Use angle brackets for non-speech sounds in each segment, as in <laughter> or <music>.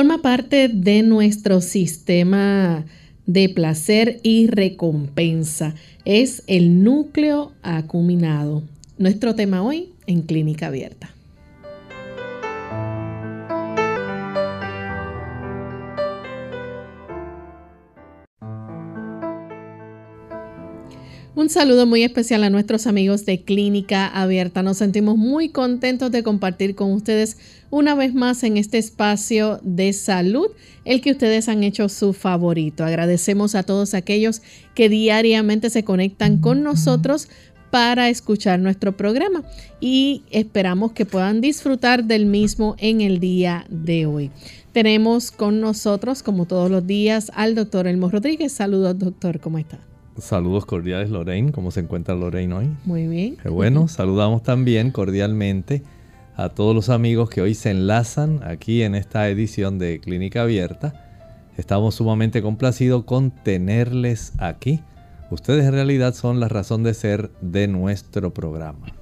Forma parte de nuestro sistema de placer y recompensa. Es el núcleo acuminado. Nuestro tema hoy en Clínica Abierta. Un saludo muy especial a nuestros amigos de Clínica Abierta. Nos sentimos muy contentos de compartir con ustedes una vez más en este espacio de salud, el que ustedes han hecho su favorito. Agradecemos a todos aquellos que diariamente se conectan con nosotros para escuchar nuestro programa y esperamos que puedan disfrutar del mismo en el día de hoy. Tenemos con nosotros, como todos los días, al doctor Elmo Rodríguez. Saludos, doctor, ¿cómo está? Saludos cordiales, Lorraine. ¿Cómo se encuentra Lorraine hoy? Muy bien. Qué bueno. <laughs> Saludamos también cordialmente a todos los amigos que hoy se enlazan aquí en esta edición de Clínica Abierta. Estamos sumamente complacidos con tenerles aquí. Ustedes en realidad son la razón de ser de nuestro programa.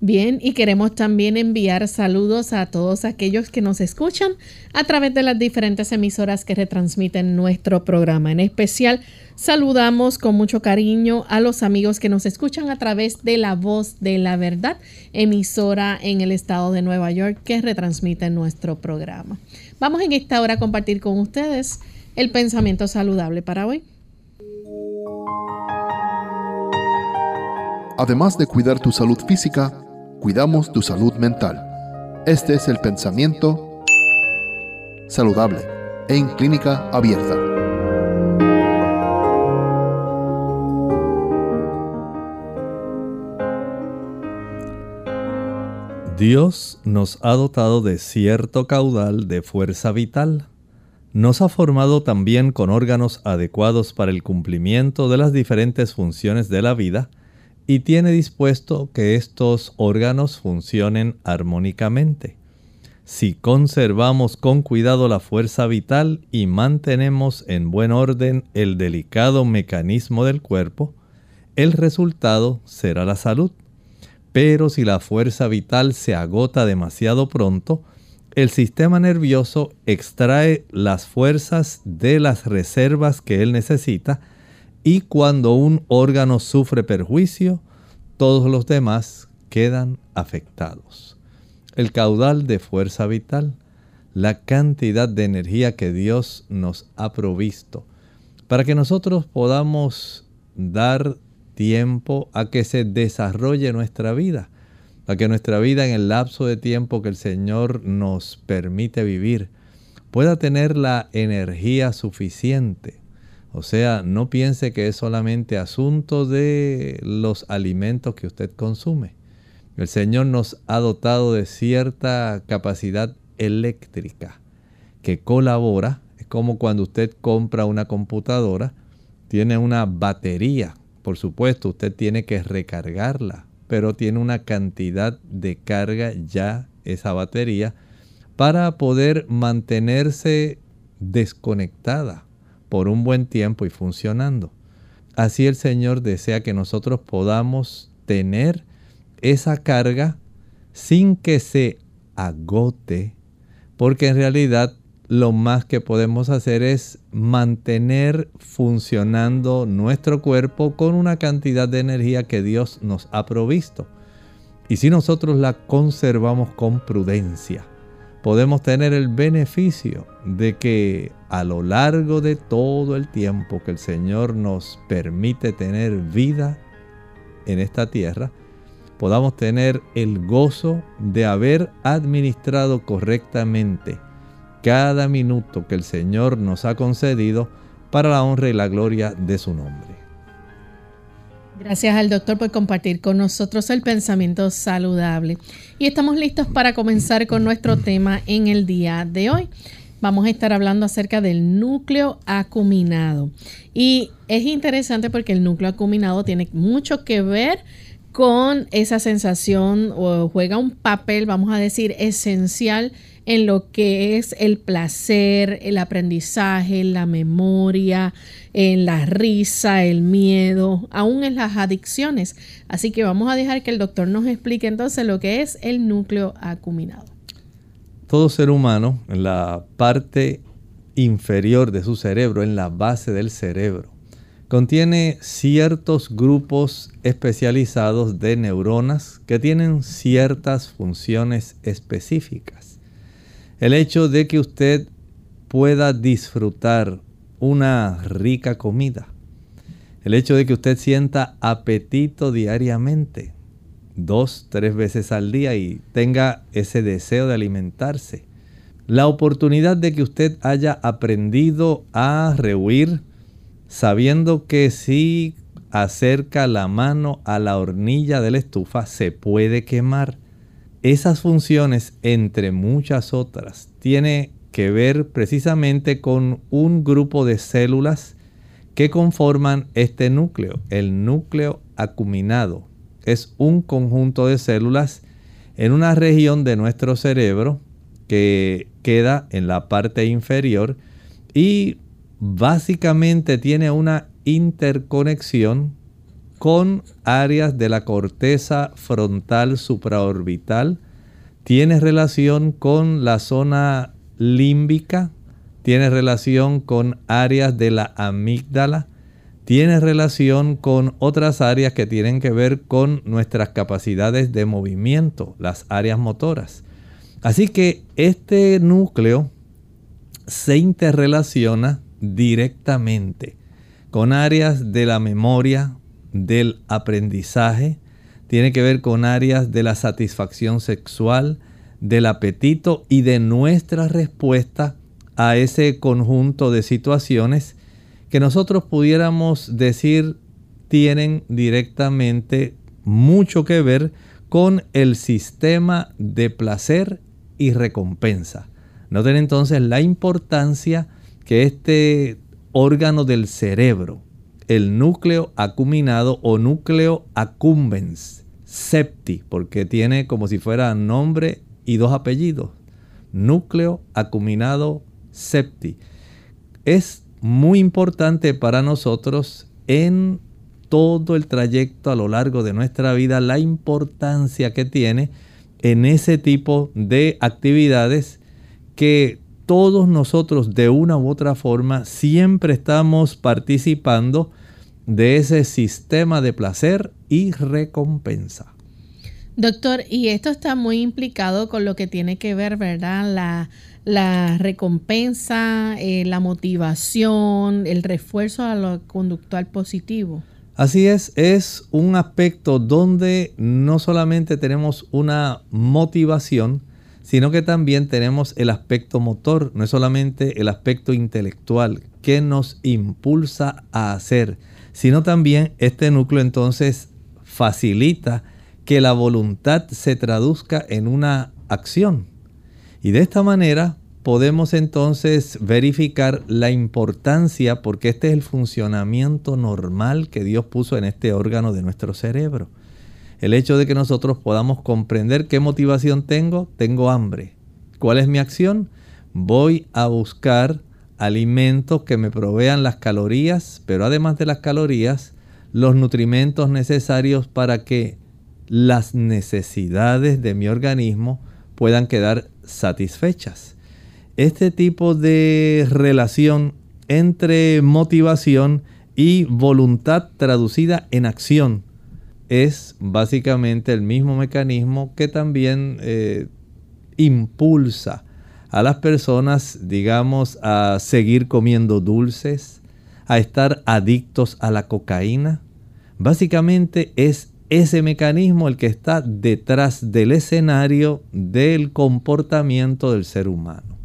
Bien, y queremos también enviar saludos a todos aquellos que nos escuchan a través de las diferentes emisoras que retransmiten nuestro programa. En especial, saludamos con mucho cariño a los amigos que nos escuchan a través de La Voz de la Verdad, emisora en el estado de Nueva York que retransmite nuestro programa. Vamos en esta hora a compartir con ustedes el pensamiento saludable para hoy. Además de cuidar tu salud física, cuidamos tu salud mental. Este es el pensamiento saludable en clínica abierta. Dios nos ha dotado de cierto caudal de fuerza vital. Nos ha formado también con órganos adecuados para el cumplimiento de las diferentes funciones de la vida y tiene dispuesto que estos órganos funcionen armónicamente. Si conservamos con cuidado la fuerza vital y mantenemos en buen orden el delicado mecanismo del cuerpo, el resultado será la salud. Pero si la fuerza vital se agota demasiado pronto, el sistema nervioso extrae las fuerzas de las reservas que él necesita y cuando un órgano sufre perjuicio, todos los demás quedan afectados. El caudal de fuerza vital, la cantidad de energía que Dios nos ha provisto, para que nosotros podamos dar tiempo a que se desarrolle nuestra vida, a que nuestra vida en el lapso de tiempo que el Señor nos permite vivir pueda tener la energía suficiente o sea, no piense que es solamente asunto de los alimentos que usted consume. El Señor nos ha dotado de cierta capacidad eléctrica que colabora. Es como cuando usted compra una computadora, tiene una batería. Por supuesto, usted tiene que recargarla, pero tiene una cantidad de carga ya esa batería para poder mantenerse desconectada por un buen tiempo y funcionando. Así el Señor desea que nosotros podamos tener esa carga sin que se agote, porque en realidad lo más que podemos hacer es mantener funcionando nuestro cuerpo con una cantidad de energía que Dios nos ha provisto. Y si nosotros la conservamos con prudencia, podemos tener el beneficio de que a lo largo de todo el tiempo que el Señor nos permite tener vida en esta tierra, podamos tener el gozo de haber administrado correctamente cada minuto que el Señor nos ha concedido para la honra y la gloria de su nombre. Gracias al doctor por compartir con nosotros el pensamiento saludable. Y estamos listos para comenzar con nuestro tema en el día de hoy. Vamos a estar hablando acerca del núcleo acuminado. Y es interesante porque el núcleo acuminado tiene mucho que ver con esa sensación o juega un papel, vamos a decir, esencial en lo que es el placer, el aprendizaje, la memoria, en la risa, el miedo, aún en las adicciones. Así que vamos a dejar que el doctor nos explique entonces lo que es el núcleo acuminado. Todo ser humano, en la parte inferior de su cerebro, en la base del cerebro, contiene ciertos grupos especializados de neuronas que tienen ciertas funciones específicas. El hecho de que usted pueda disfrutar una rica comida. El hecho de que usted sienta apetito diariamente, dos, tres veces al día y tenga ese deseo de alimentarse. La oportunidad de que usted haya aprendido a rehuir sabiendo que si acerca la mano a la hornilla de la estufa se puede quemar esas funciones, entre muchas otras, tiene que ver precisamente con un grupo de células que conforman este núcleo, el núcleo acuminado. Es un conjunto de células en una región de nuestro cerebro que queda en la parte inferior y básicamente tiene una interconexión con áreas de la corteza frontal supraorbital, tiene relación con la zona límbica, tiene relación con áreas de la amígdala, tiene relación con otras áreas que tienen que ver con nuestras capacidades de movimiento, las áreas motoras. Así que este núcleo se interrelaciona directamente con áreas de la memoria, del aprendizaje, tiene que ver con áreas de la satisfacción sexual, del apetito y de nuestra respuesta a ese conjunto de situaciones que nosotros pudiéramos decir tienen directamente mucho que ver con el sistema de placer y recompensa. Noten entonces la importancia que este órgano del cerebro, el núcleo acuminado o núcleo accumbens septi, porque tiene como si fuera nombre y dos apellidos. Núcleo acuminado septi. Es muy importante para nosotros en todo el trayecto a lo largo de nuestra vida la importancia que tiene en ese tipo de actividades que todos nosotros de una u otra forma siempre estamos participando de ese sistema de placer y recompensa. Doctor, y esto está muy implicado con lo que tiene que ver, ¿verdad? La, recompensa, eh, la motivación, el refuerzo a lo conductual positivo. Así es, es un aspecto donde no solamente tenemos una motivación, sino que también tenemos el aspecto motor, no es solamente el aspecto intelectual que nos impulsa a hacer, sino también este núcleo entonces facilita que la voluntad se traduzca en una acción. Y de esta manera podemos entonces verificar la importancia, porque este es el funcionamiento normal que Dios puso en este órgano de nuestro cerebro. El hecho de que nosotros podamos comprender qué motivación tengo, tengo hambre. ¿Cuál es mi acción? Voy a buscar alimentos que me provean las calorías, pero además de las calorías, los nutrimentos necesarios para que las necesidades de mi organismo puedan quedar satisfechas. Este tipo de relación entre motivación y voluntad traducida en acción es básicamente el mismo mecanismo que también eh, impulsa a las personas, digamos, a seguir comiendo dulces, a estar adictos a la cocaína. Básicamente es ese mecanismo el que está detrás del escenario del comportamiento del ser humano.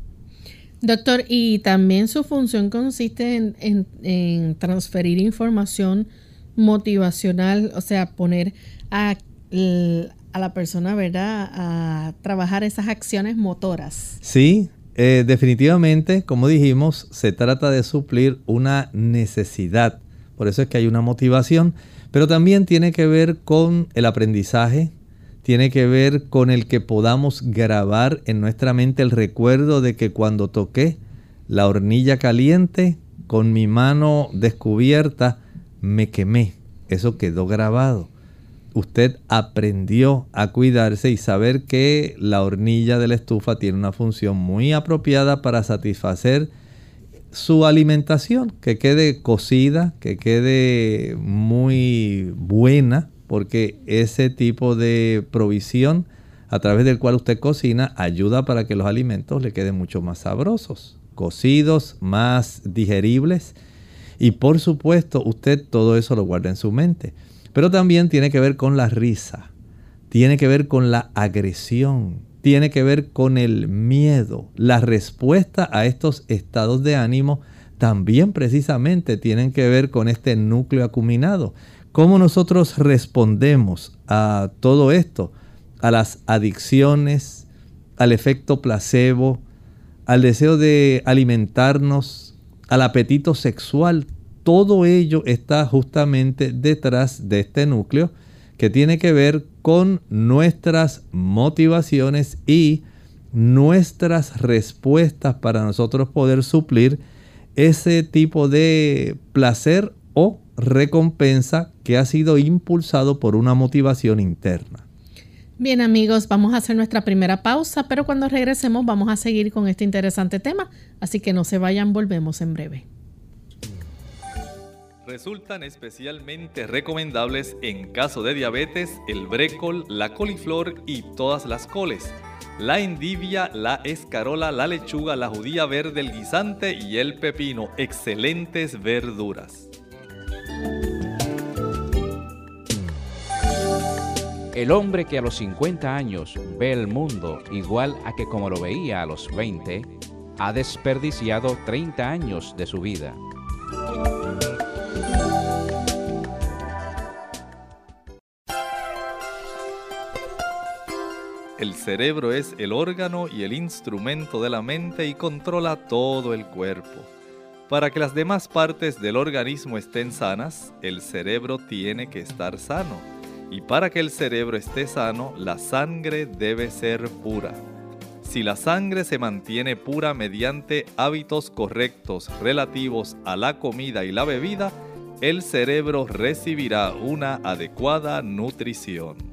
Doctor, y también su función consiste en, transferir información motivacional, o sea, poner a, la persona, ¿verdad?, a trabajar esas acciones motoras. Sí, eh, definitivamente, como dijimos, se trata de suplir una necesidad. Por eso es que hay una motivación, pero también tiene que ver con el aprendizaje, tiene que ver con el que podamos grabar en nuestra mente el recuerdo de que cuando toqué la hornilla caliente con mi mano descubierta, me quemé. Eso quedó grabado. Usted aprendió a cuidarse y saber que la hornilla de la estufa tiene una función muy apropiada para satisfacer su alimentación, que quede cocida, que quede muy buena, porque ese tipo de provisión a través del cual usted cocina ayuda para que los alimentos le queden mucho más sabrosos, cocidos, más digeribles. Y por supuesto, usted todo eso lo guarda en su mente. Pero también tiene que ver con la risa, tiene que ver con la agresión, tiene que ver con el miedo. La respuesta a estos estados de ánimo también precisamente tienen que ver con este núcleo acuminado. ¿Cómo nosotros respondemos a todo esto? A las adicciones, al efecto placebo, al deseo de alimentarnos, al apetito sexual. Todo ello está justamente detrás de este núcleo que tiene que ver con nuestras motivaciones y nuestras respuestas para nosotros poder suplir ese tipo de placer o recompensa que ha sido impulsado por una motivación interna. Bien amigos, vamos a hacer nuestra primera pausa, pero cuando regresemos vamos a seguir con este interesante tema, así que no se vayan, volvemos en breve resultan especialmente recomendables en caso de diabetes el brécol, la coliflor y todas las coles, la endivia, la escarola, la lechuga, la judía verde, el guisante y el pepino, excelentes verduras. El hombre que a los 50 años ve el mundo igual a que como lo veía a los 20, ha desperdiciado 30 años de su vida. El cerebro es el órgano y el instrumento de la mente y controla todo el cuerpo. Para que las demás partes del organismo estén sanas, el cerebro tiene que estar sano. Y para que el cerebro esté sano, la sangre debe ser pura. Si la sangre se mantiene pura mediante hábitos correctos relativos a la comida y la bebida, el cerebro recibirá una adecuada nutrición.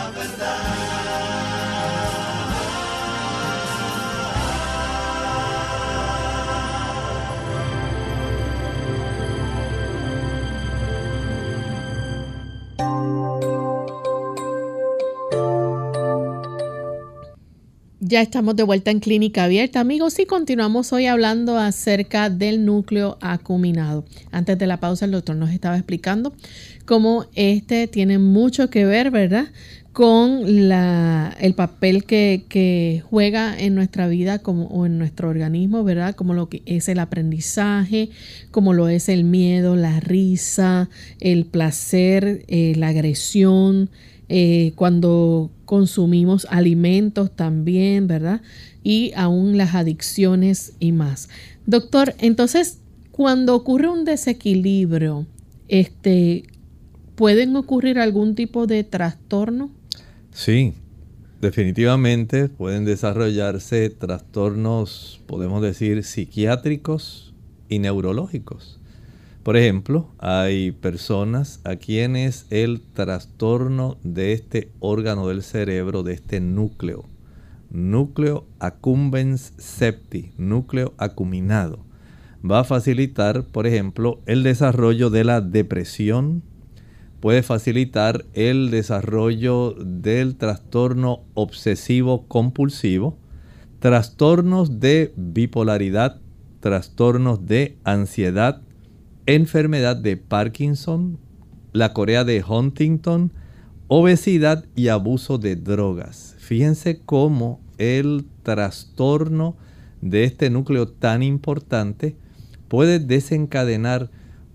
Ya estamos de vuelta en Clínica Abierta, amigos, y continuamos hoy hablando acerca del núcleo acuminado. Antes de la pausa, el doctor nos estaba explicando cómo este tiene mucho que ver, ¿verdad? Con el papel que, juega en nuestra vida como, o en nuestro organismo, ¿verdad? Como lo que es el aprendizaje, como lo es el miedo, la risa, el placer, eh, la agresión, eh, cuando consumimos alimentos también, ¿verdad? Y aún las adicciones y más. Doctor, entonces, cuando ocurre un desequilibrio, este, ¿pueden ocurrir algún tipo de trastorno? Sí, definitivamente pueden desarrollarse trastornos, podemos decir, psiquiátricos y neurológicos. Por ejemplo, hay personas a quienes el trastorno de este órgano del cerebro, de este núcleo núcleo accumbens septi, núcleo acuminado, va a facilitar, por ejemplo, el desarrollo de la depresión, puede facilitar el desarrollo del trastorno obsesivo compulsivo, trastornos de bipolaridad, trastornos de ansiedad, enfermedad de Parkinson, la Corea de Huntington, obesidad y abuso de drogas. Fíjense cómo el trastorno de este núcleo tan importante puede desencadenar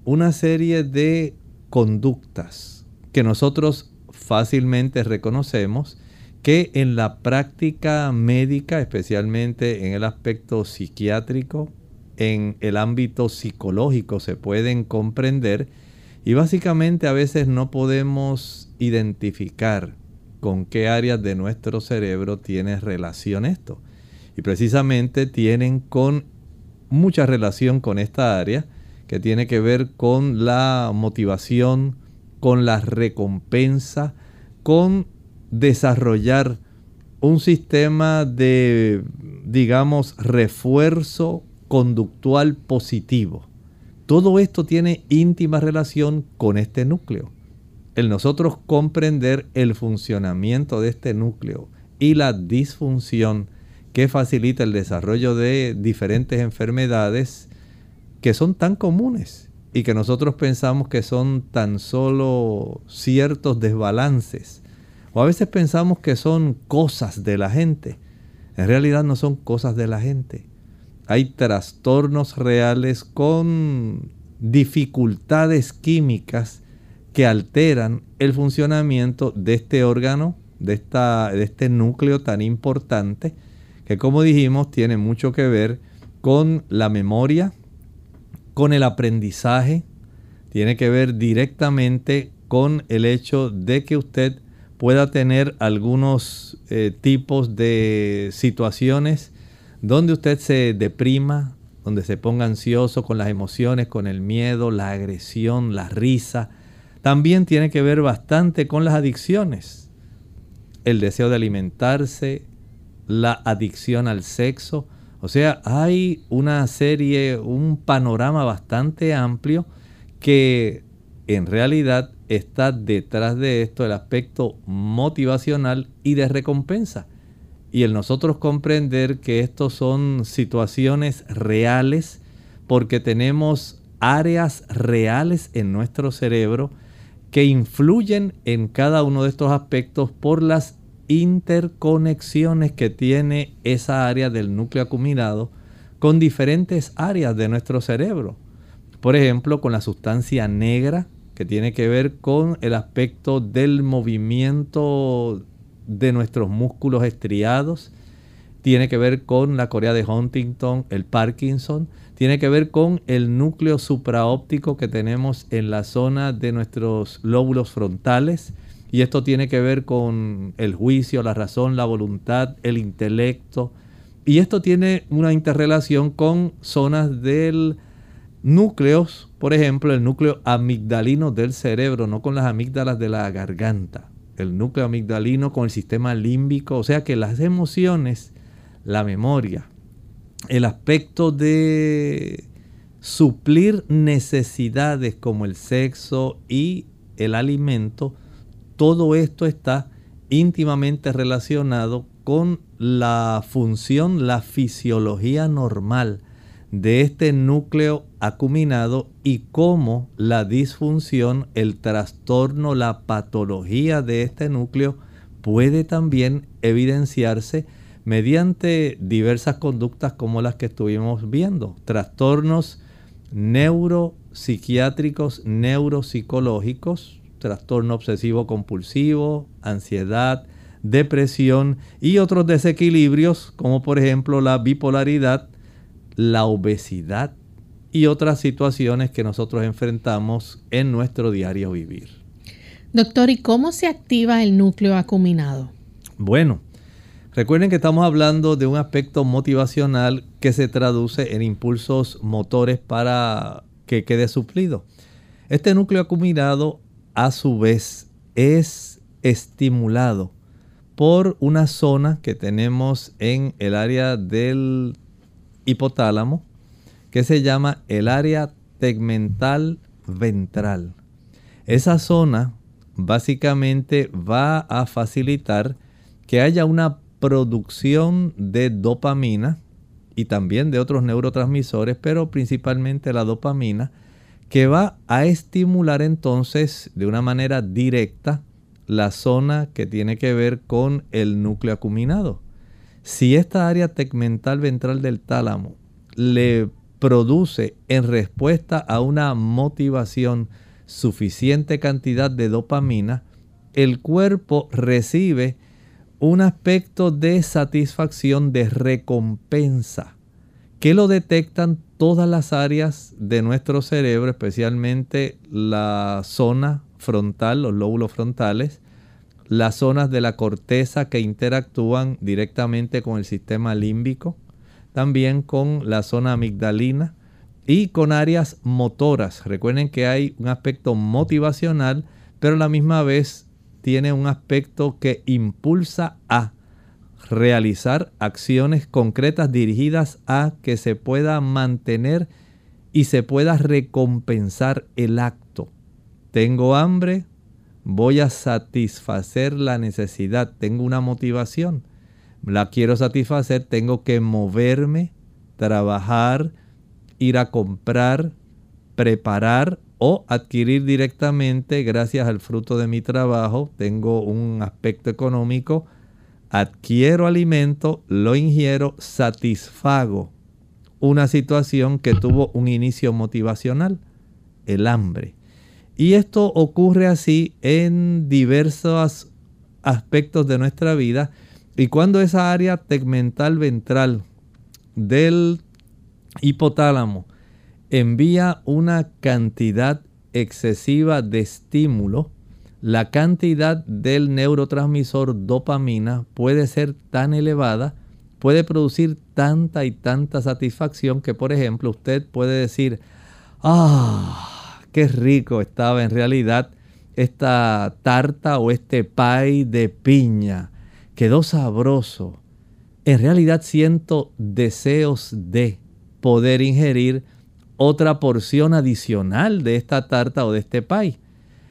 una serie de conductas que nosotros fácilmente reconocemos que en la práctica médica, especialmente en el aspecto psiquiátrico, en el ámbito psicológico se pueden comprender y básicamente a veces no podemos identificar con qué áreas de nuestro cerebro tiene relación esto. Y precisamente tienen con mucha relación con esta área que tiene que ver con la motivación, con la recompensa, con desarrollar un sistema de, digamos, refuerzo conductual positivo. Todo esto tiene íntima relación con este núcleo. El nosotros comprender el funcionamiento de este núcleo y la disfunción que facilita el desarrollo de diferentes enfermedades que son tan comunes y que nosotros pensamos que son tan solo ciertos desbalances. O a veces pensamos que son cosas de la gente. En realidad no son cosas de la gente hay trastornos reales con dificultades químicas que alteran el funcionamiento de este órgano, de, esta, de este núcleo tan importante, que como dijimos tiene mucho que ver con la memoria, con el aprendizaje, tiene que ver directamente con el hecho de que usted pueda tener algunos eh, tipos de situaciones donde usted se deprima, donde se ponga ansioso con las emociones, con el miedo, la agresión, la risa. También tiene que ver bastante con las adicciones. El deseo de alimentarse, la adicción al sexo. O sea, hay una serie, un panorama bastante amplio que en realidad está detrás de esto el aspecto motivacional y de recompensa y el nosotros comprender que estos son situaciones reales porque tenemos áreas reales en nuestro cerebro que influyen en cada uno de estos aspectos por las interconexiones que tiene esa área del núcleo acuminado con diferentes áreas de nuestro cerebro. Por ejemplo, con la sustancia negra que tiene que ver con el aspecto del movimiento de nuestros músculos estriados, tiene que ver con la Corea de Huntington, el Parkinson, tiene que ver con el núcleo supraóptico que tenemos en la zona de nuestros lóbulos frontales. Y esto tiene que ver con el juicio, la razón, la voluntad, el intelecto. Y esto tiene una interrelación con zonas del núcleos, por ejemplo, el núcleo amigdalino del cerebro, no con las amígdalas de la garganta el núcleo amigdalino con el sistema límbico, o sea que las emociones, la memoria, el aspecto de suplir necesidades como el sexo y el alimento, todo esto está íntimamente relacionado con la función, la fisiología normal de este núcleo acuminado y cómo la disfunción, el trastorno, la patología de este núcleo puede también evidenciarse mediante diversas conductas como las que estuvimos viendo, trastornos neuropsiquiátricos, neuropsicológicos, trastorno obsesivo compulsivo, ansiedad, depresión y otros desequilibrios como por ejemplo la bipolaridad, la obesidad y otras situaciones que nosotros enfrentamos en nuestro diario vivir. Doctor, ¿y cómo se activa el núcleo acuminado? Bueno, recuerden que estamos hablando de un aspecto motivacional que se traduce en impulsos motores para que quede suplido. Este núcleo acuminado a su vez es estimulado por una zona que tenemos en el área del hipotálamo que se llama el área tegmental ventral. Esa zona básicamente va a facilitar que haya una producción de dopamina y también de otros neurotransmisores, pero principalmente la dopamina, que va a estimular entonces de una manera directa la zona que tiene que ver con el núcleo acuminado. Si esta área tegmental ventral del tálamo le produce en respuesta a una motivación suficiente cantidad de dopamina, el cuerpo recibe un aspecto de satisfacción, de recompensa, que lo detectan todas las áreas de nuestro cerebro, especialmente la zona frontal, los lóbulos frontales, las zonas de la corteza que interactúan directamente con el sistema límbico, también con la zona amigdalina y con áreas motoras. Recuerden que hay un aspecto motivacional, pero a la misma vez tiene un aspecto que impulsa a realizar acciones concretas dirigidas a que se pueda mantener y se pueda recompensar el acto. Tengo hambre, voy a satisfacer la necesidad, tengo una motivación, la quiero satisfacer, tengo que moverme, trabajar, ir a comprar, preparar o adquirir directamente gracias al fruto de mi trabajo, tengo un aspecto económico, adquiero alimento, lo ingiero, satisfago una situación que tuvo un inicio motivacional, el hambre. Y esto ocurre así en diversos aspectos de nuestra vida. Y cuando esa área tegmental ventral del hipotálamo envía una cantidad excesiva de estímulo, la cantidad del neurotransmisor dopamina puede ser tan elevada, puede producir tanta y tanta satisfacción que, por ejemplo, usted puede decir, ah, qué rico estaba en realidad esta tarta o este pie de piña. Quedó sabroso. En realidad siento deseos de poder ingerir otra porción adicional de esta tarta o de este pie.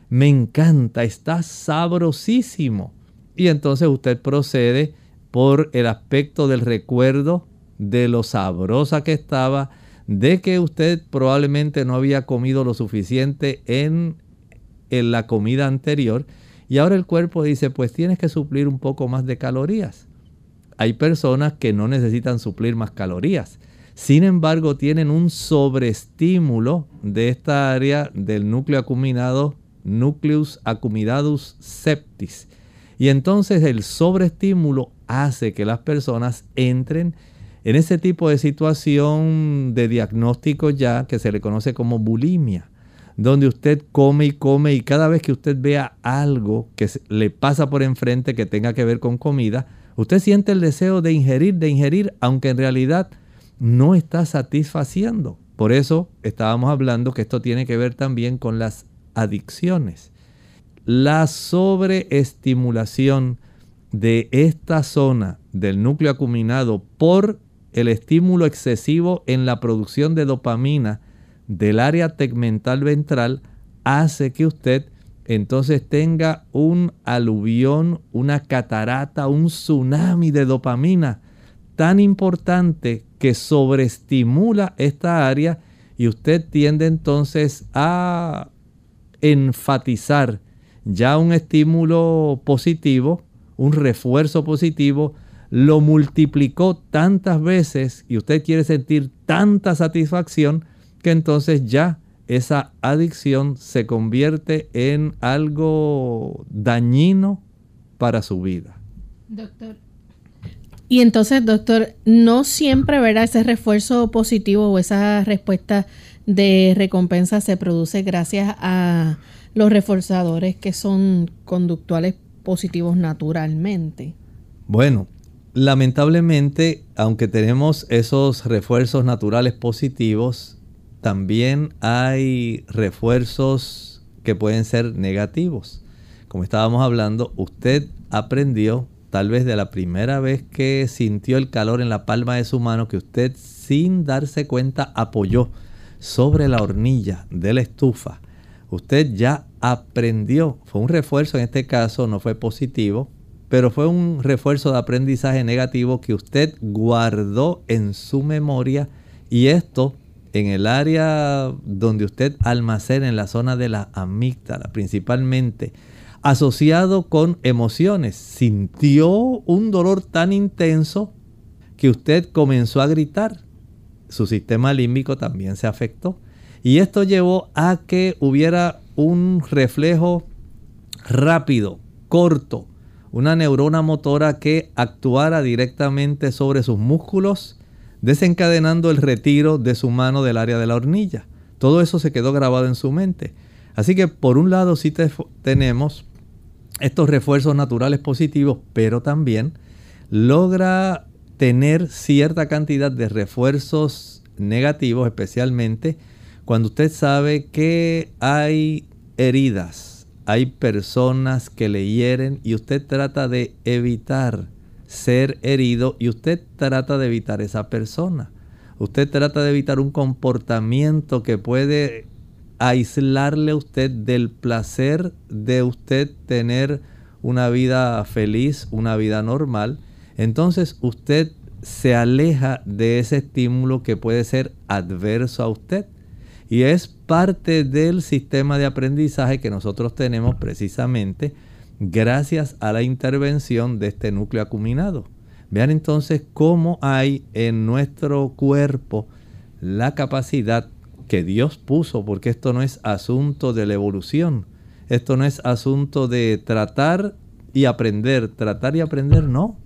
Me encanta, está sabrosísimo. Y entonces usted procede por el aspecto del recuerdo de lo sabrosa que estaba, de que usted probablemente no había comido lo suficiente en, en la comida anterior y ahora el cuerpo dice, pues tienes que suplir un poco más de calorías. Hay personas que no necesitan suplir más calorías. Sin embargo, tienen un sobreestímulo de esta área del núcleo acuminado, nucleus acuminatus septis. Y entonces el sobreestímulo hace que las personas entren en ese tipo de situación de diagnóstico ya que se le conoce como bulimia, donde usted come y come y cada vez que usted vea algo que le pasa por enfrente que tenga que ver con comida, usted siente el deseo de ingerir, de ingerir, aunque en realidad no está satisfaciendo. Por eso estábamos hablando que esto tiene que ver también con las adicciones. La sobreestimulación de esta zona del núcleo acuminado por el estímulo excesivo en la producción de dopamina del área tegmental ventral hace que usted entonces tenga un aluvión, una catarata, un tsunami de dopamina tan importante que sobreestimula esta área y usted tiende entonces a enfatizar ya un estímulo positivo, un refuerzo positivo lo multiplicó tantas veces y usted quiere sentir tanta satisfacción que entonces ya esa adicción se convierte en algo dañino para su vida. Doctor. Y entonces, doctor, no siempre verá ese refuerzo positivo o esa respuesta de recompensa se produce gracias a los reforzadores que son conductuales positivos naturalmente. Bueno, Lamentablemente, aunque tenemos esos refuerzos naturales positivos, también hay refuerzos que pueden ser negativos. Como estábamos hablando, usted aprendió tal vez de la primera vez que sintió el calor en la palma de su mano que usted sin darse cuenta apoyó sobre la hornilla de la estufa. Usted ya aprendió, fue un refuerzo en este caso, no fue positivo, pero fue un refuerzo de aprendizaje negativo que usted guardó en su memoria y esto en el área donde usted almacena en la zona de la amígdala principalmente asociado con emociones. Sintió un dolor tan intenso que usted comenzó a gritar. Su sistema límbico también se afectó. Y esto llevó a que hubiera un reflejo rápido, corto, una neurona motora que actuara directamente sobre sus músculos, desencadenando el retiro de su mano del área de la hornilla. Todo eso se quedó grabado en su mente. Así que por un lado sí tenemos estos refuerzos naturales positivos, pero también logra tener cierta cantidad de refuerzos negativos, especialmente cuando usted sabe que hay heridas, hay personas que le hieren y usted trata de evitar ser herido y usted trata de evitar esa persona. Usted trata de evitar un comportamiento que puede aislarle a usted del placer de usted tener una vida feliz, una vida normal, entonces usted se aleja de ese estímulo que puede ser adverso a usted. Y es parte del sistema de aprendizaje que nosotros tenemos precisamente gracias a la intervención de este núcleo acuminado. Vean entonces cómo hay en nuestro cuerpo la capacidad que Dios puso, porque esto no es asunto de la evolución, esto no es asunto de tratar y aprender, tratar y aprender, no.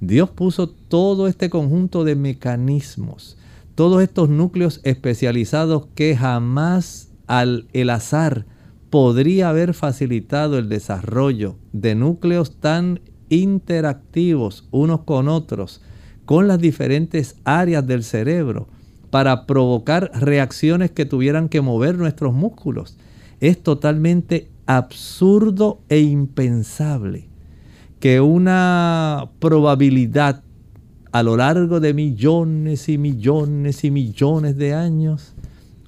Dios puso todo este conjunto de mecanismos, todos estos núcleos especializados que jamás al el azar podría haber facilitado el desarrollo de núcleos tan interactivos unos con otros, con las diferentes áreas del cerebro, para provocar reacciones que tuvieran que mover nuestros músculos. Es totalmente absurdo e impensable que una probabilidad a lo largo de millones y millones y millones de años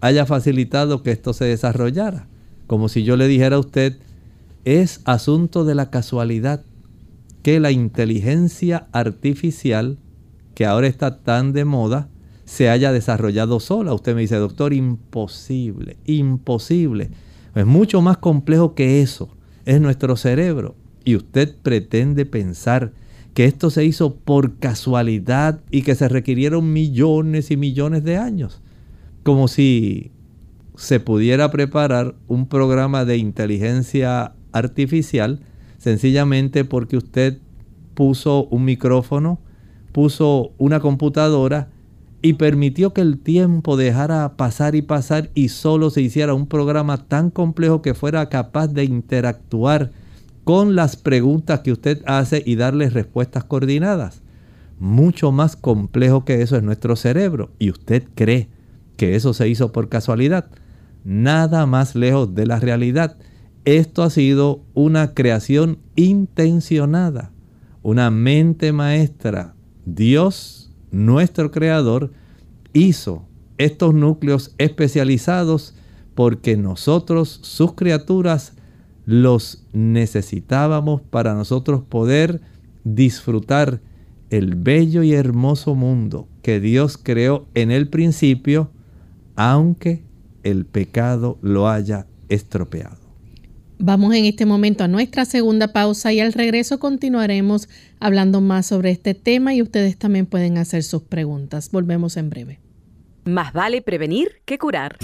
haya facilitado que esto se desarrollara. Como si yo le dijera a usted, es asunto de la casualidad que la inteligencia artificial, que ahora está tan de moda, se haya desarrollado sola. Usted me dice, doctor, imposible, imposible. Es mucho más complejo que eso. Es nuestro cerebro. Y usted pretende pensar que esto se hizo por casualidad y que se requirieron millones y millones de años. Como si se pudiera preparar un programa de inteligencia artificial sencillamente porque usted puso un micrófono, puso una computadora y permitió que el tiempo dejara pasar y pasar y solo se hiciera un programa tan complejo que fuera capaz de interactuar con las preguntas que usted hace y darle respuestas coordinadas. Mucho más complejo que eso es nuestro cerebro y usted cree que eso se hizo por casualidad. Nada más lejos de la realidad. Esto ha sido una creación intencionada, una mente maestra. Dios nuestro creador hizo estos núcleos especializados porque nosotros, sus criaturas, los necesitábamos para nosotros poder disfrutar el bello y hermoso mundo que Dios creó en el principio, aunque el pecado lo haya estropeado. Vamos en este momento a nuestra segunda pausa y al regreso continuaremos hablando más sobre este tema y ustedes también pueden hacer sus preguntas. Volvemos en breve. Más vale prevenir que curar.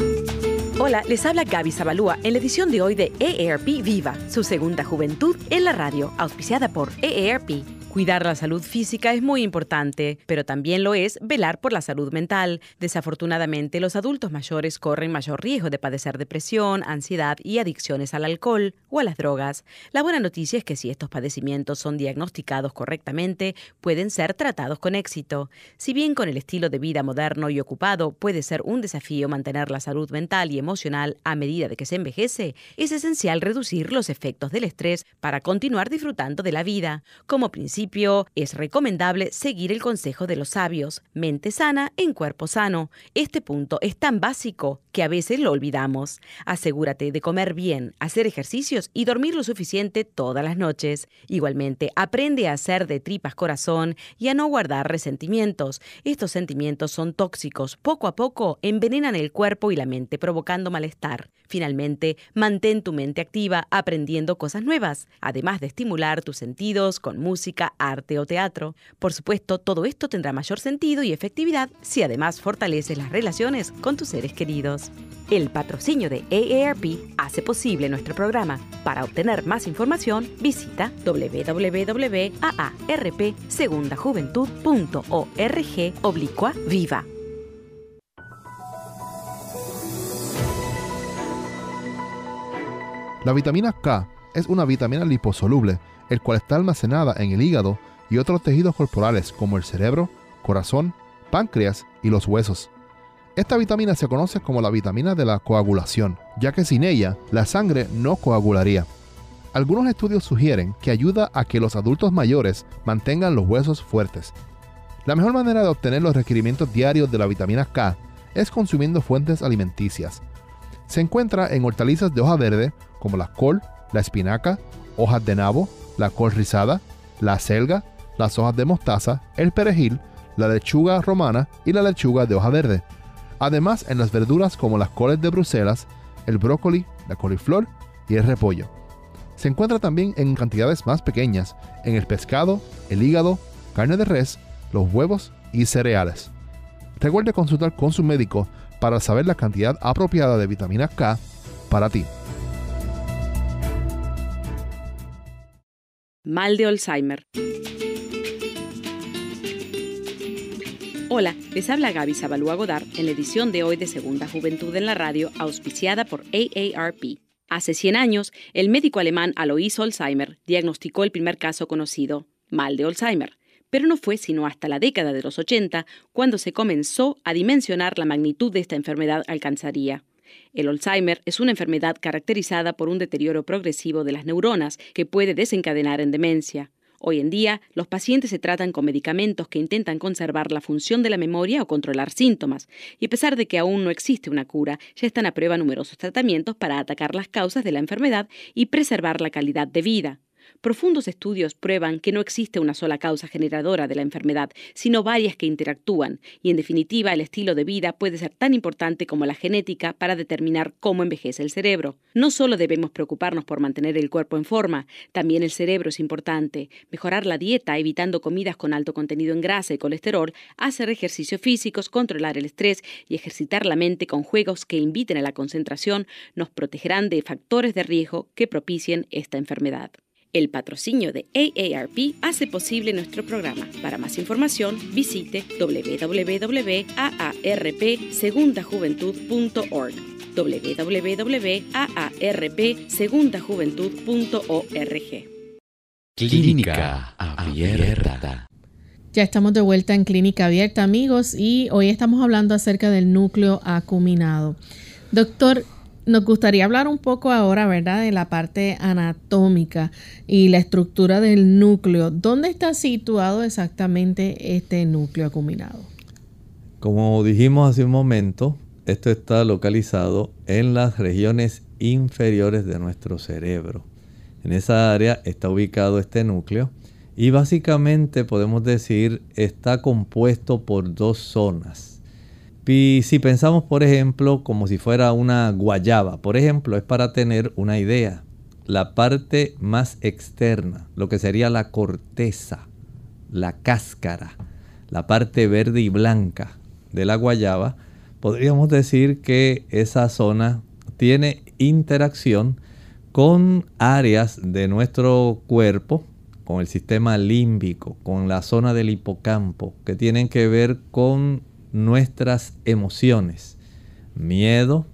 Hola, les habla Gaby Zabalúa en la edición de hoy de EARP Viva, su segunda juventud en la radio, auspiciada por EARP. Cuidar la salud física es muy importante, pero también lo es velar por la salud mental. Desafortunadamente, los adultos mayores corren mayor riesgo de padecer depresión, ansiedad y adicciones al alcohol. o a las drogas. La buena noticia es que si estos padecimientos son diagnosticados correctamente, pueden ser tratados con éxito. Si bien con el estilo de vida moderno y ocupado puede ser un desafío mantener la salud mental y emocional a medida de que se envejece, es esencial reducir los efectos del estrés para continuar disfrutando de la vida. Como principio, es recomendable seguir el consejo de los sabios, mente sana en cuerpo sano. Este punto es tan básico que a veces lo olvidamos. Asegúrate de comer bien, hacer ejercicios y dormir lo suficiente todas las noches. Igualmente, aprende a hacer de tripas corazón y a no guardar resentimientos. Estos sentimientos son tóxicos. Poco a poco envenenan el cuerpo y la mente, provocando malestar. Finalmente, mantén tu mente activa aprendiendo cosas nuevas, además de estimular tus sentidos con arte o teatro. Por supuesto, todo esto tendrá mayor sentido y efectividad si además fortaleces las relaciones con tus seres queridos. El patrocinio de AARP hace posible nuestro programa. Para obtener más información, visita www.aarpsegundajuventud.org oblicua viva. La vitamina K es una vitamina liposoluble, el cual está almacenada en el hígado y otros tejidos corporales como el cerebro, corazón, páncreas y los huesos. Esta vitamina se conoce como la vitamina de la coagulación, ya que sin ella la sangre no coagularía. Algunos estudios sugieren que ayuda a que los adultos mayores mantengan los huesos fuertes. La mejor manera de obtener los requerimientos diarios de la vitamina K es consumiendo fuentes alimenticias. Se encuentra en hortalizas de hoja verde como la col, la espinaca, hojas de nabo, la col rizada, la selga, las hojas de mostaza, el perejil, la lechuga romana y la lechuga de hoja verde además en las verduras como las coles de Bruselas, el brócoli, la coliflor y el repollo. Se encuentra también en cantidades más pequeñas en el pescado, el hígado, carne de res, los huevos y cereales. Recuerde consultar con su médico para saber la cantidad apropiada de vitamina K para ti. Mal de Alzheimer. Hola, les habla Gaby Zabalúa Godard en la edición de hoy de Segunda Juventud en la Radio, auspiciada por AARP. Hace 100 años, el médico alemán Alois Alzheimer diagnosticó el primer caso conocido, mal de Alzheimer, pero no fue sino hasta la década de los 80 cuando se comenzó a dimensionar la magnitud de esta enfermedad alcanzaría. El Alzheimer es una enfermedad caracterizada por un deterioro progresivo de las neuronas que puede desencadenar en demencia. Hoy en día, los pacientes se tratan con medicamentos que intentan conservar la función de la memoria o controlar síntomas, y a pesar de que aún no existe una cura, ya están a prueba numerosos tratamientos para atacar las causas de la enfermedad y preservar la calidad de vida. Profundos estudios prueban que no existe una sola causa generadora de la enfermedad, sino varias que interactúan, y en definitiva el estilo de vida puede ser tan importante como la genética para determinar cómo envejece el cerebro. No solo debemos preocuparnos por mantener el cuerpo en forma, también el cerebro es importante. Mejorar la dieta evitando comidas con alto contenido en grasa y colesterol, hacer ejercicios físicos, controlar el estrés y ejercitar la mente con juegos que inviten a la concentración nos protegerán de factores de riesgo que propicien esta enfermedad. El patrocinio de AARP hace posible nuestro programa. Para más información, visite www.aarpsegundajuventud.org www.aarpsegundajuventud.org Clínica Abierta. Ya estamos de vuelta en Clínica Abierta, amigos, y hoy estamos hablando acerca del núcleo acuminado. Doctor, nos gustaría hablar un poco ahora, ¿verdad?, de la parte anatómica y la estructura del núcleo. ¿Dónde está situado exactamente este núcleo acuminado? Como dijimos hace un momento, esto está localizado en las regiones inferiores de nuestro cerebro. En esa área está ubicado este núcleo y básicamente podemos decir está compuesto por dos zonas y si pensamos, por ejemplo, como si fuera una guayaba, por ejemplo, es para tener una idea. La parte más externa, lo que sería la corteza, la cáscara, la parte verde y blanca de la guayaba, podríamos decir que esa zona tiene interacción con áreas de nuestro cuerpo, con el sistema límbico, con la zona del hipocampo, que tienen que ver con nuestras emociones. Miedo,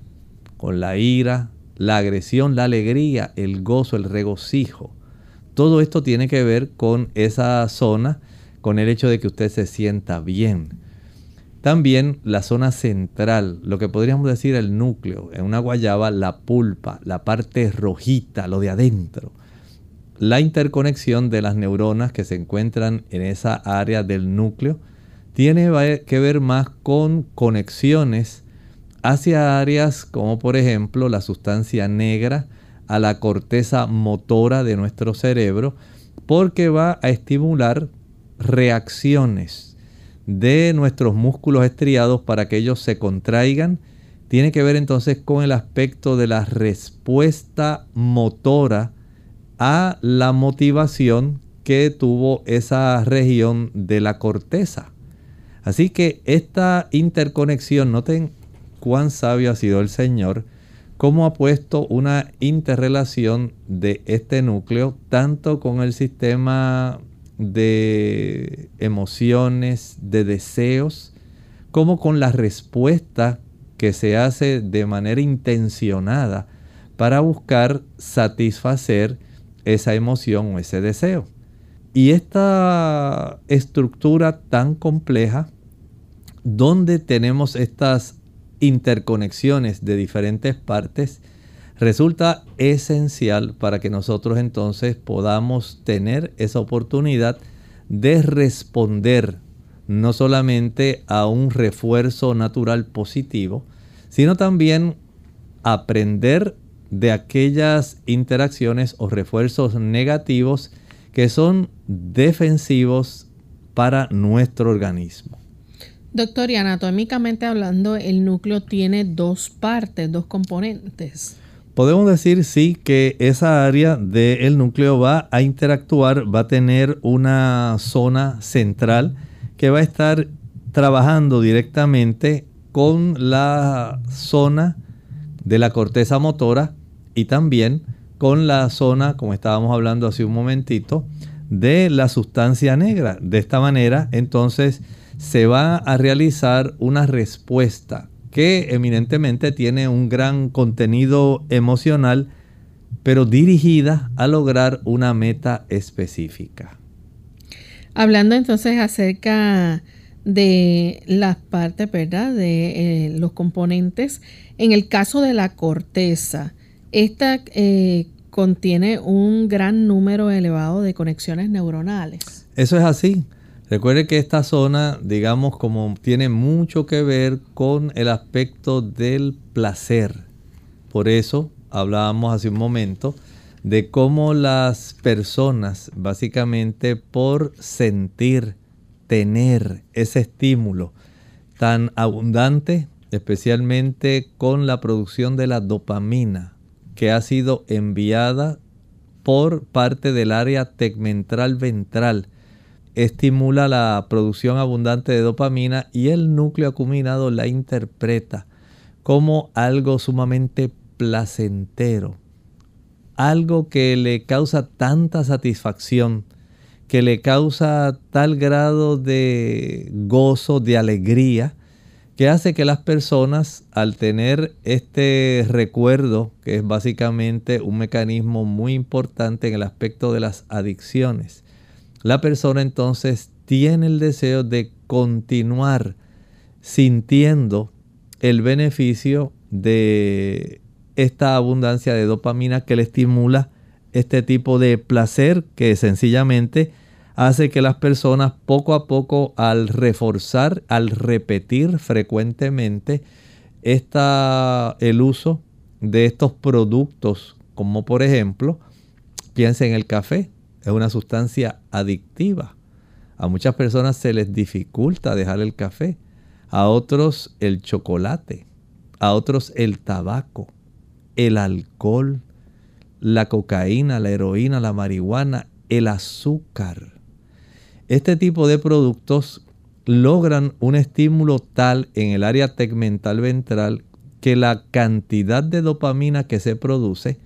con la ira, la agresión, la alegría, el gozo, el regocijo. Todo esto tiene que ver con esa zona, con el hecho de que usted se sienta bien. También la zona central, lo que podríamos decir el núcleo, en una guayaba la pulpa, la parte rojita, lo de adentro. La interconexión de las neuronas que se encuentran en esa área del núcleo tiene que ver más con conexiones hacia áreas como por ejemplo la sustancia negra a la corteza motora de nuestro cerebro porque va a estimular reacciones de nuestros músculos estriados para que ellos se contraigan. Tiene que ver entonces con el aspecto de la respuesta motora a la motivación que tuvo esa región de la corteza. Así que esta interconexión, noten cuán sabio ha sido el Señor, cómo ha puesto una interrelación de este núcleo tanto con el sistema de emociones, de deseos, como con la respuesta que se hace de manera intencionada para buscar satisfacer esa emoción o ese deseo. Y esta estructura tan compleja, donde tenemos estas interconexiones de diferentes partes, resulta esencial para que nosotros entonces podamos tener esa oportunidad de responder no solamente a un refuerzo natural positivo, sino también aprender de aquellas interacciones o refuerzos negativos que son defensivos para nuestro organismo. Doctor, y anatómicamente hablando, el núcleo tiene dos partes, dos componentes. Podemos decir sí que esa área del núcleo va a interactuar, va a tener una zona central que va a estar trabajando directamente con la zona de la corteza motora y también con la zona, como estábamos hablando hace un momentito, de la sustancia negra. De esta manera, entonces, se va a realizar una respuesta que eminentemente tiene un gran contenido emocional, pero dirigida a lograr una meta específica. Hablando entonces acerca de las partes, ¿verdad? De eh, los componentes. En el caso de la corteza, esta eh, contiene un gran número elevado de conexiones neuronales. Eso es así. Recuerde que esta zona, digamos, como tiene mucho que ver con el aspecto del placer. Por eso hablábamos hace un momento de cómo las personas, básicamente por sentir, tener ese estímulo tan abundante, especialmente con la producción de la dopamina, que ha sido enviada por parte del área tegmentral ventral, estimula la producción abundante de dopamina y el núcleo acuminado la interpreta como algo sumamente placentero, algo que le causa tanta satisfacción, que le causa tal grado de gozo, de alegría, que hace que las personas al tener este recuerdo, que es básicamente un mecanismo muy importante en el aspecto de las adicciones, la persona entonces tiene el deseo de continuar sintiendo el beneficio de esta abundancia de dopamina que le estimula este tipo de placer que sencillamente hace que las personas poco a poco al reforzar, al repetir frecuentemente el uso de estos productos, como por ejemplo, piensa en el café, es una sustancia adictiva. A muchas personas se les dificulta dejar el café, a otros el chocolate, a otros el tabaco, el alcohol, la cocaína, la heroína, la marihuana, el azúcar. Este tipo de productos logran un estímulo tal en el área tegmental ventral que la cantidad de dopamina que se produce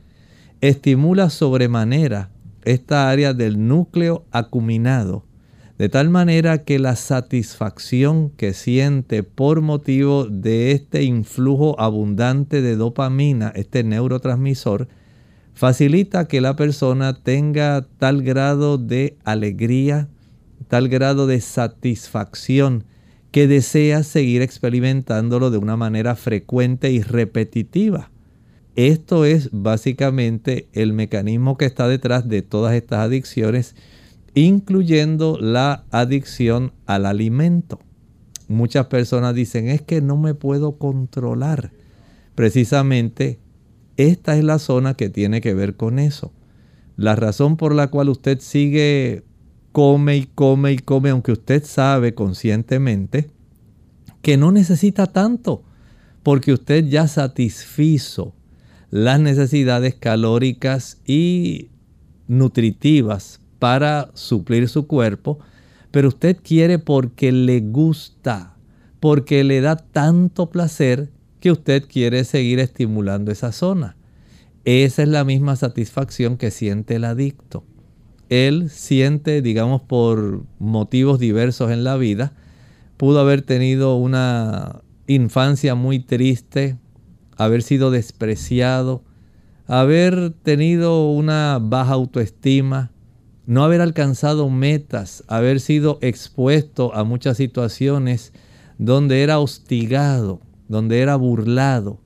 estimula sobremanera esta área del núcleo acuminado, De tal manera que la satisfacción que siente por motivo de este influjo abundante de dopamina, este neurotransmisor, facilita que la persona tenga tal grado de alegría, tal grado de satisfacción, que desea seguir experimentándolo de una manera frecuente y repetitiva. Esto es básicamente el mecanismo que está detrás de todas estas adicciones incluyendo la adicción al alimento. Muchas personas dicen, es que no me puedo controlar. Precisamente esta es la zona que tiene que ver con eso. La razón por la cual usted sigue come y come y come, aunque usted sabe conscientemente que no necesita tanto, porque usted ya satisfizo las necesidades calóricas y nutritivas para suplir su cuerpo, pero usted quiere porque le gusta, porque le da tanto placer que usted quiere seguir estimulando esa zona. Esa es la misma satisfacción que siente el adicto. Él siente, digamos, por motivos diversos en la vida, pudo haber tenido una infancia muy triste, haber sido despreciado, haber tenido una baja autoestima, no haber alcanzado metas, haber sido expuesto a muchas situaciones donde era hostigado, donde era burlado,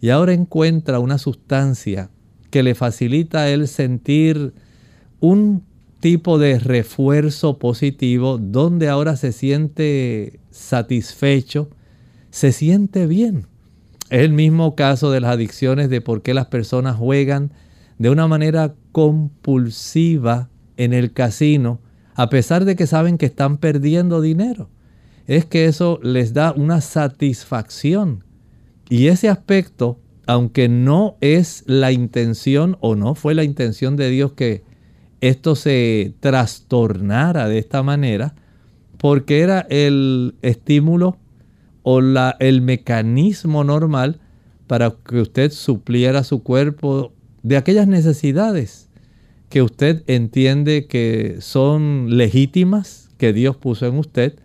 y ahora encuentra una sustancia que le facilita a él sentir un tipo de refuerzo positivo donde ahora se siente satisfecho, se siente bien. Es el mismo caso de las adicciones de por qué las personas juegan de una manera compulsiva en el casino, a pesar de que saben que están perdiendo dinero. Es que eso les da una satisfacción. Y ese aspecto, aunque no es la intención o no fue la intención de Dios que esto se trastornara de esta manera, porque era el estímulo o el mecanismo normal para que usted supliera su cuerpo de aquellas necesidades que usted entiende que son legítimas, que Dios puso en usted,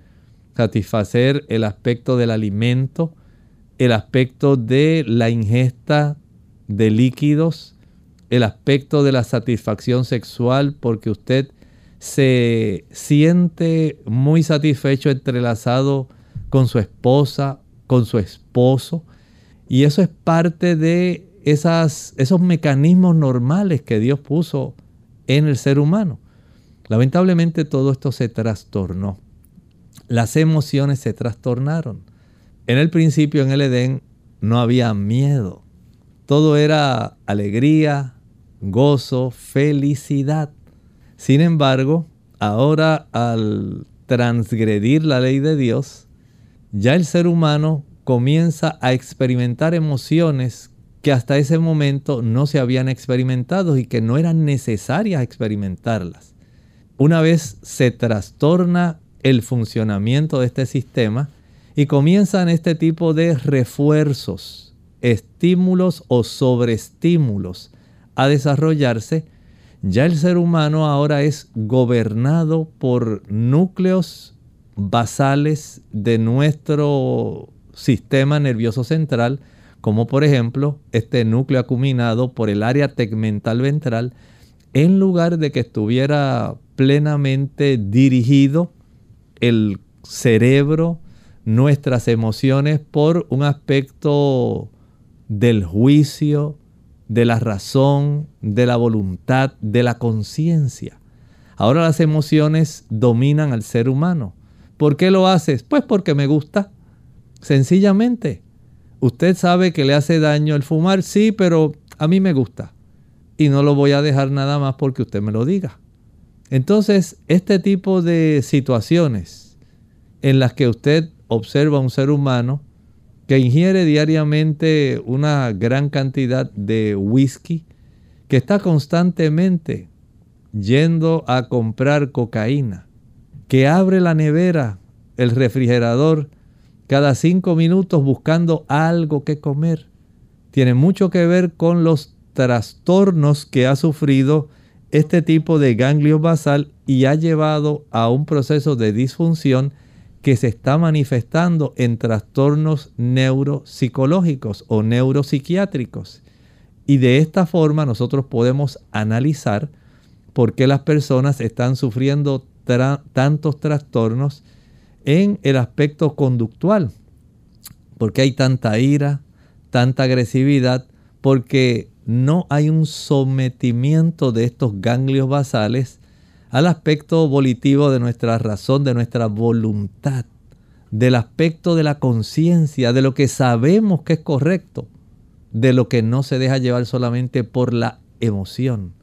satisfacer el aspecto del alimento, el aspecto de la ingesta de líquidos, el aspecto de la satisfacción sexual, porque usted se siente muy satisfecho entrelazado con su esposa, con su esposo, y eso es parte de esas, esos mecanismos normales que Dios puso en el ser humano. Lamentablemente todo esto se trastornó. Las emociones se trastornaron. En el principio en el Edén no había miedo. Todo era alegría, gozo, felicidad. Sin embargo, ahora al transgredir la ley de Dios, ya el ser humano comienza a experimentar emociones que hasta ese momento no se habían experimentado y que no eran necesarias experimentarlas. Una vez se trastorna el funcionamiento de este sistema y comienzan este tipo de refuerzos, estímulos o sobreestímulos a desarrollarse, ya el ser humano ahora es gobernado por núcleos basales de nuestro sistema nervioso central, como por ejemplo este núcleo acuminado por el área tegmental ventral, en lugar de que estuviera plenamente dirigido el cerebro, nuestras emociones por un aspecto del juicio, de la razón, de la voluntad, de la conciencia. Ahora las emociones dominan al ser humano. ¿Por qué lo haces? Pues porque me gusta. Sencillamente. Usted sabe que le hace daño el fumar, sí, pero a mí me gusta. Y no lo voy a dejar nada más porque usted me lo diga. Entonces, este tipo de situaciones en las que usted observa a un ser humano que ingiere diariamente una gran cantidad de whisky, que está constantemente yendo a comprar cocaína, que abre la nevera, el refrigerador, cada cinco minutos buscando algo que comer. Tiene mucho que ver con los trastornos que ha sufrido este tipo de ganglio basal y ha llevado a un proceso de disfunción que se está manifestando en trastornos neuropsicológicos o neuropsiquiátricos. Y de esta forma nosotros podemos analizar por qué las personas están sufriendo tantos trastornos en el aspecto conductual. ¿Por qué hay tanta ira, tanta agresividad? Porque no hay un sometimiento de estos ganglios basales al aspecto volitivo de nuestra razón, de nuestra voluntad, del aspecto de la conciencia, de lo que sabemos que es correcto, de lo que no se deja llevar solamente por la emoción.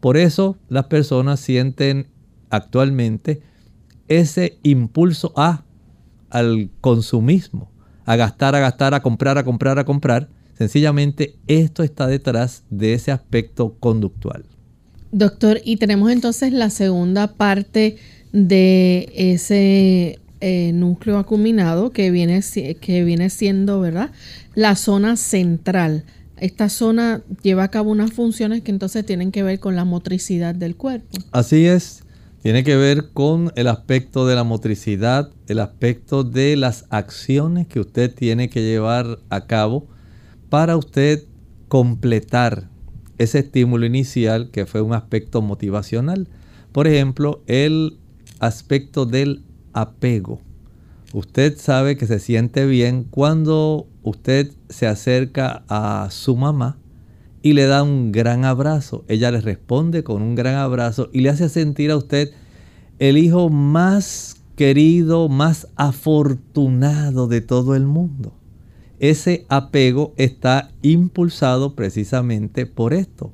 Por eso las personas sienten actualmente ese impulso a al consumismo, a gastar, a gastar, a comprar, a comprar, a comprar. Sencillamente esto está detrás de ese aspecto conductual. Doctor, y tenemos entonces la segunda parte de ese eh, núcleo acuminado que viene, que viene siendo, ¿verdad? La zona central. Esta zona lleva a cabo unas funciones que entonces tienen que ver con la motricidad del cuerpo. Así es. Tiene que ver con el aspecto de la motricidad, el aspecto de las acciones que usted tiene que llevar a cabo para usted completar ese estímulo inicial que fue un aspecto motivacional. Por ejemplo, el aspecto del apego. Usted sabe que se siente bien cuando usted se acerca a su mamá y le da un gran abrazo. Ella le responde con un gran abrazo y le hace sentir a usted el hijo más querido, más afortunado de todo el mundo. Ese apego está impulsado precisamente por esto.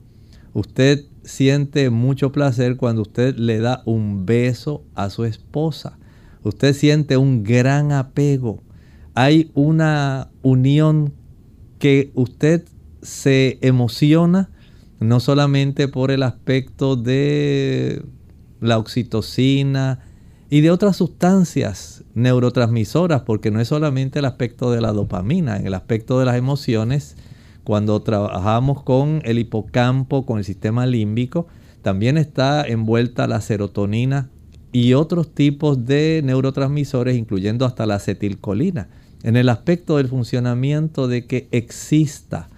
Usted siente mucho placer cuando usted le da un beso a su esposa. Usted siente un gran apego. Hay una unión que usted se emociona no solamente por el aspecto de la oxitocina y de otras sustancias neurotransmisoras, porque no es solamente el aspecto de la dopamina, en el aspecto de las emociones, cuando trabajamos con el hipocampo, con el sistema límbico, también está envuelta la serotonina y otros tipos de neurotransmisores, incluyendo hasta la acetilcolina, en el aspecto del funcionamiento de que exista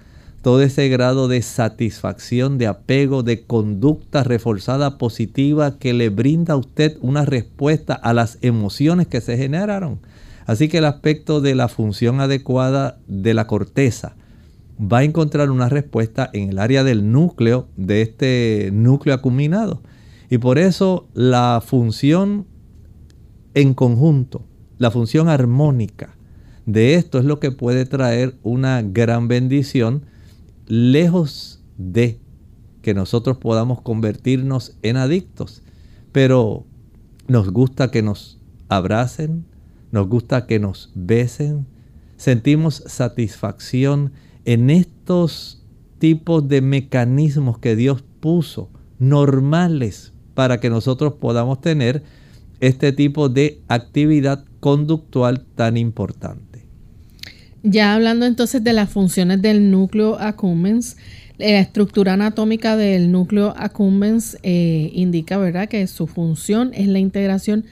todo ese grado de satisfacción, de apego, de conducta reforzada positiva que le brinda a usted una respuesta a las emociones que se generaron. Así que el aspecto de la función adecuada de la corteza va a encontrar una respuesta en el área del núcleo, de este núcleo acuminado. Y por eso la función en conjunto, la función armónica de esto es lo que puede traer una gran bendición lejos de que nosotros podamos convertirnos en adictos, pero nos gusta que nos abracen, nos gusta que nos besen, sentimos satisfacción en estos tipos de mecanismos que Dios puso normales para que nosotros podamos tener este tipo de actividad conductual tan importante. Ya hablando entonces de las funciones del núcleo accumbens, la estructura anatómica del núcleo accumbens eh, indica, ¿verdad?, que su función es la integración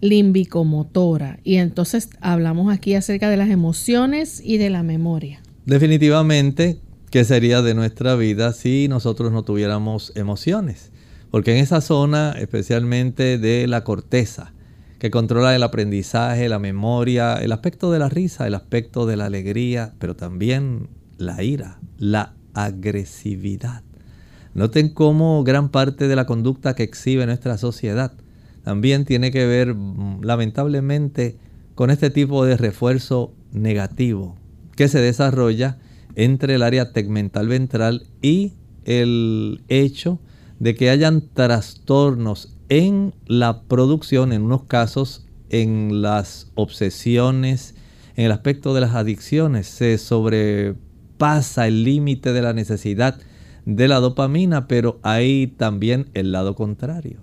límbico-motora. Y entonces hablamos aquí acerca de las emociones y de la memoria. Definitivamente, ¿qué sería de nuestra vida si nosotros no tuviéramos emociones? Porque en esa zona, especialmente de la corteza, que controla el aprendizaje, la memoria, el aspecto de la risa, el aspecto de la alegría, pero también la ira, la agresividad. Noten cómo gran parte de la conducta que exhibe nuestra sociedad también tiene que ver mm, lamentablemente con este tipo de refuerzo negativo que se desarrolla entre el área tegmental ventral y el hecho de que hayan trastornos en la producción, en unos casos, en las obsesiones, en el aspecto de las adicciones, se sobrepasa el límite de la necesidad de la dopamina, pero hay también el lado contrario,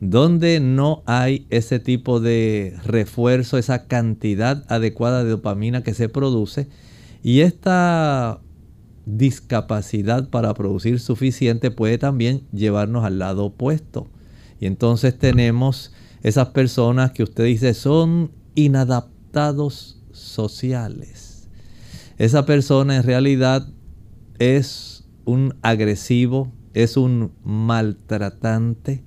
donde no hay ese tipo de refuerzo, esa cantidad adecuada de dopamina que se produce, y esta discapacidad para producir suficiente puede también llevarnos al lado opuesto Y entonces tenemos esas personas que usted dice son inadaptados sociales. Esa persona en realidad es un agresivo, es un maltratante.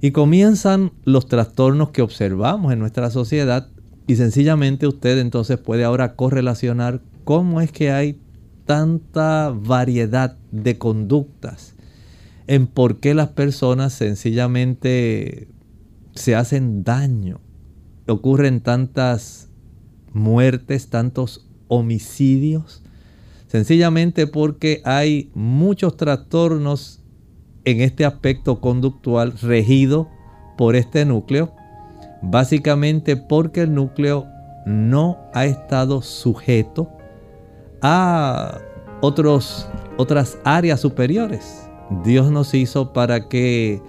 Y comienzan los trastornos que observamos en nuestra sociedad y sencillamente usted entonces puede ahora correlacionar cómo es que hay tanta variedad de conductas en por qué las personas sencillamente se hacen daño. Ocurren tantas muertes, tantos homicidios, sencillamente porque hay muchos trastornos en este aspecto conductual regido por este núcleo, básicamente porque el núcleo no ha estado sujeto a otros, otras áreas superiores. Dios nos hizo para que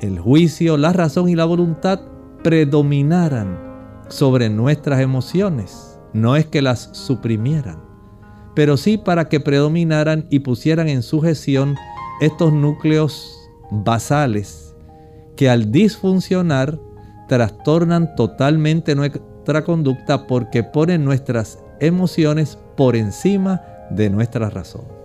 el juicio, la razón y la voluntad predominaran sobre nuestras emociones. No es que las suprimieran, pero sí para que predominaran y pusieran en sujeción estos núcleos basales que al disfuncionar trastornan totalmente nuestra conducta porque ponen nuestras emociones por encima de nuestra razón.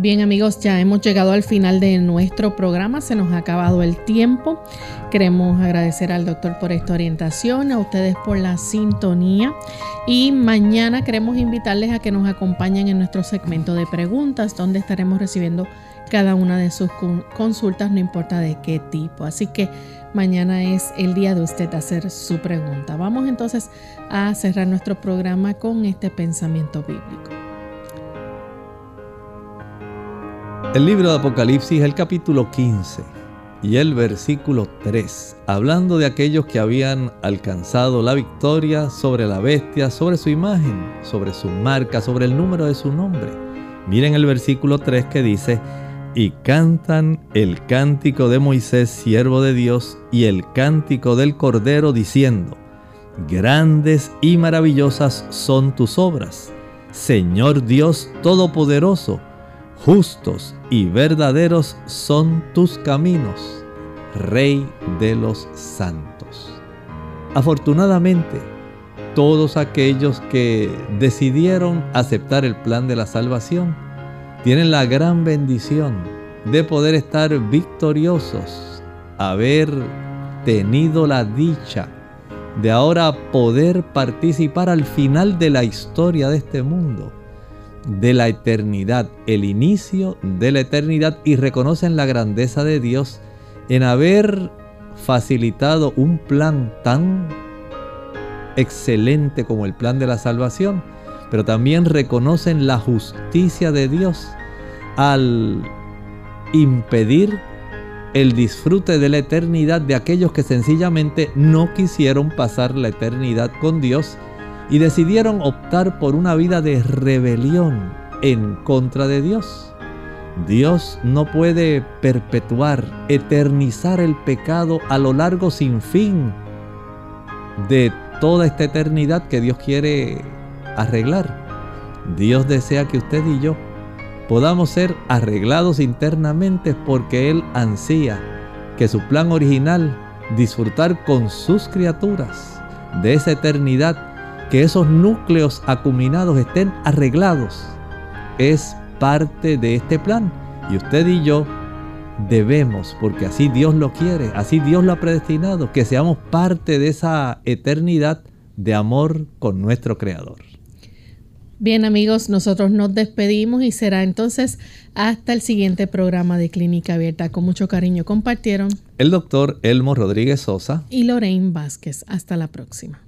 Bien amigos, ya hemos llegado al final de nuestro programa, se nos ha acabado el tiempo. Queremos agradecer al doctor por esta orientación, a ustedes por la sintonía y mañana queremos invitarles a que nos acompañen en nuestro segmento de preguntas donde estaremos recibiendo cada una de sus consultas, no importa de qué tipo. Así que mañana es el día de usted hacer su pregunta. Vamos entonces a cerrar nuestro programa con este pensamiento bíblico. El libro de Apocalipsis, el capítulo 15 y el versículo 3, hablando de aquellos que habían alcanzado la victoria sobre la bestia, sobre su imagen, sobre su marca, sobre el número de su nombre. Miren el versículo 3 que dice, y cantan el cántico de Moisés, siervo de Dios, y el cántico del Cordero, diciendo, Grandes y maravillosas son tus obras, Señor Dios Todopoderoso, justos y verdaderos son tus caminos, Rey de los santos. Afortunadamente, todos aquellos que decidieron aceptar el plan de la salvación tienen la gran bendición de poder estar victoriosos, haber tenido la dicha de ahora poder participar al final de la historia de este mundo de la eternidad, el inicio de la eternidad y reconocen la grandeza de Dios en haber facilitado un plan tan excelente como el plan de la salvación, pero también reconocen la justicia de Dios al impedir el disfrute de la eternidad de aquellos que sencillamente no quisieron pasar la eternidad con Dios y decidieron optar por una vida de rebelión en contra de Dios. Dios no puede perpetuar, eternizar el pecado a lo largo sin fin de toda esta eternidad que Dios quiere arreglar. Dios desea que usted y yo podamos ser arreglados internamente porque Él ansía que su plan original, disfrutar con sus criaturas de esa eternidad, que esos núcleos acuminados estén arreglados. Es parte de este plan. Y usted y yo debemos, porque así Dios lo quiere, así Dios lo ha predestinado, que seamos parte de esa eternidad de amor con nuestro Creador. Bien amigos, nosotros nos despedimos y será entonces hasta el siguiente programa de Clínica Abierta. Con mucho cariño compartieron el doctor Elmo Rodríguez Sosa y Lorraine Vázquez. Hasta la próxima.